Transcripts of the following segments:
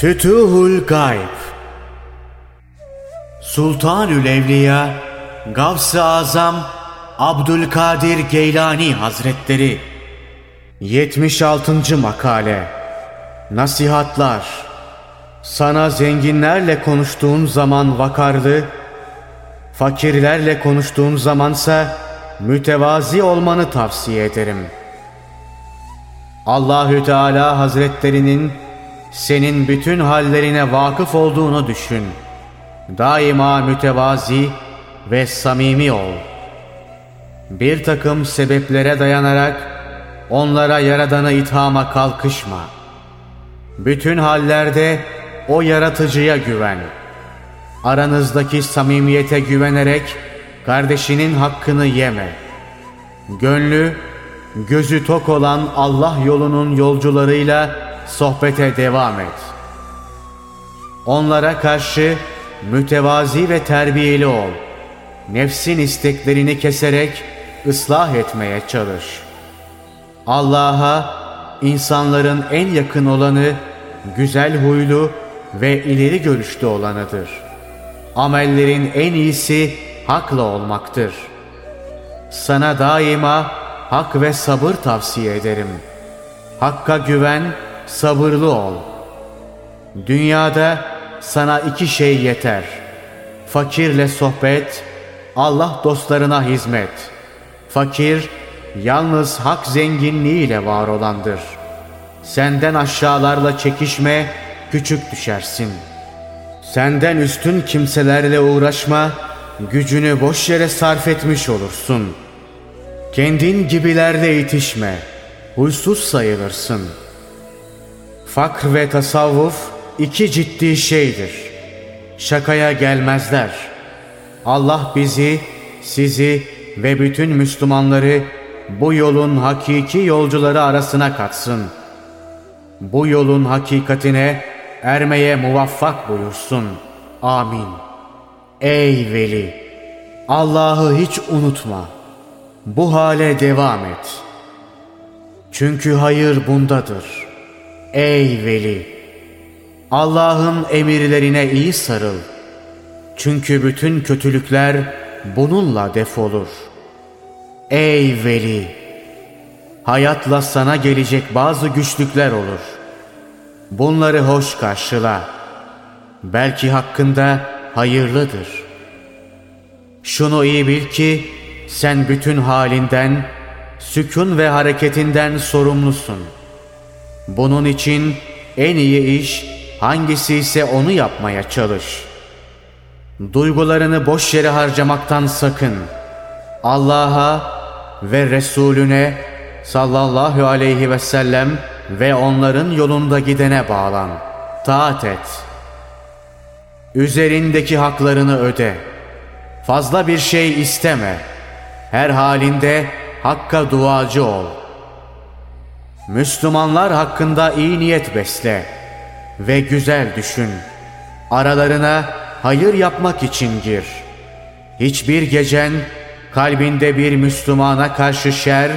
Fütuhul Gayb Sultanül Evliya Gavs-ı Azam Abdülkadir Geylani Hazretleri 76. Makale Nasihatlar Sana zenginlerle konuştuğun zaman vakarlı, fakirlerle konuştuğun zamansa mütevazi olmanı tavsiye ederim. Allahü Teala Hazretlerinin senin bütün hallerine vakıf olduğunu düşün. Daima mütevazi ve samimi ol. Bir takım sebeplere dayanarak onlara yaradana ithama kalkışma. Bütün hallerde o yaratıcıya güven. Aranızdaki samimiyete güvenerek kardeşinin hakkını yeme. Gönlü, gözü tok olan Allah yolunun yolcularıyla sohbete devam et. Onlara karşı mütevazi ve terbiyeli ol. Nefsin isteklerini keserek ıslah etmeye çalış. Allah'a insanların en yakın olanı güzel huylu ve ileri görüşlü olanıdır. Amellerin en iyisi hakla olmaktır. Sana daima hak ve sabır tavsiye ederim. Hakka güven, sabırlı ol. Dünyada sana iki şey yeter. Fakirle sohbet, Allah dostlarına hizmet. Fakir, yalnız hak zenginliğiyle var olandır. Senden aşağılarla çekişme, küçük düşersin. Senden üstün kimselerle uğraşma, gücünü boş yere sarf etmiş olursun. Kendin gibilerle itişme, huysuz sayılırsın. Fakr ve tasavvuf iki ciddi şeydir. Şakaya gelmezler. Allah bizi, sizi ve bütün Müslümanları bu yolun hakiki yolcuları arasına katsın. Bu yolun hakikatine ermeye muvaffak buyursun. Amin. Ey veli! Allah'ı hiç unutma. Bu hale devam et. Çünkü hayır bundadır. Ey veli! Allah'ın emirlerine iyi sarıl. Çünkü bütün kötülükler bununla defolur. Ey veli! Hayatla sana gelecek bazı güçlükler olur. Bunları hoş karşıla. Belki hakkında hayırlıdır. Şunu iyi bil ki sen bütün halinden, sükun ve hareketinden sorumlusun. Bunun için en iyi iş hangisi ise onu yapmaya çalış. Duygularını boş yere harcamaktan sakın. Allah'a ve Resulüne sallallahu aleyhi ve sellem ve onların yolunda gidene bağlan. Taat et. Üzerindeki haklarını öde. Fazla bir şey isteme. Her halinde hakka duacı ol. Müslümanlar hakkında iyi niyet besle ve güzel düşün. Aralarına hayır yapmak için gir. Hiçbir gecen kalbinde bir Müslümana karşı şer,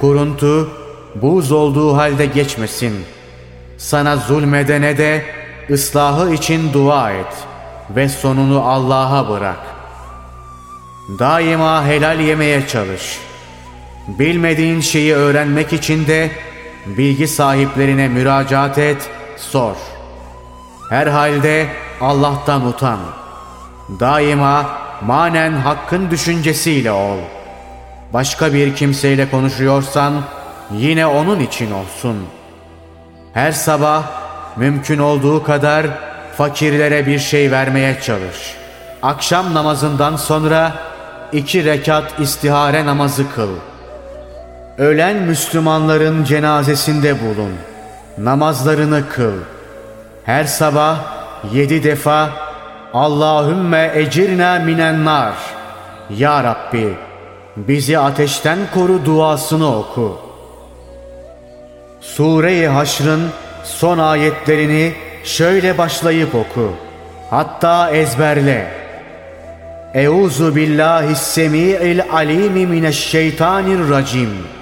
kuruntu, buz olduğu halde geçmesin. Sana zulmedene de ıslahı için dua et ve sonunu Allah'a bırak. Daima helal yemeye çalış. Bilmediğin şeyi öğrenmek için de bilgi sahiplerine müracaat et, sor. Her halde Allah'tan utan. Daima manen hakkın düşüncesiyle ol. Başka bir kimseyle konuşuyorsan yine onun için olsun. Her sabah mümkün olduğu kadar fakirlere bir şey vermeye çalış. Akşam namazından sonra iki rekat istihare namazı kıl. Ölen Müslümanların cenazesinde bulun. Namazlarını kıl. Her sabah yedi defa Allahümme ecirna minen nar. Ya Rabbi bizi ateşten koru duasını oku. Sure-i Haşr'ın son ayetlerini şöyle başlayıp oku. Hatta ezberle. Euzu billahi semi'il alimi mineşşeytanirracim.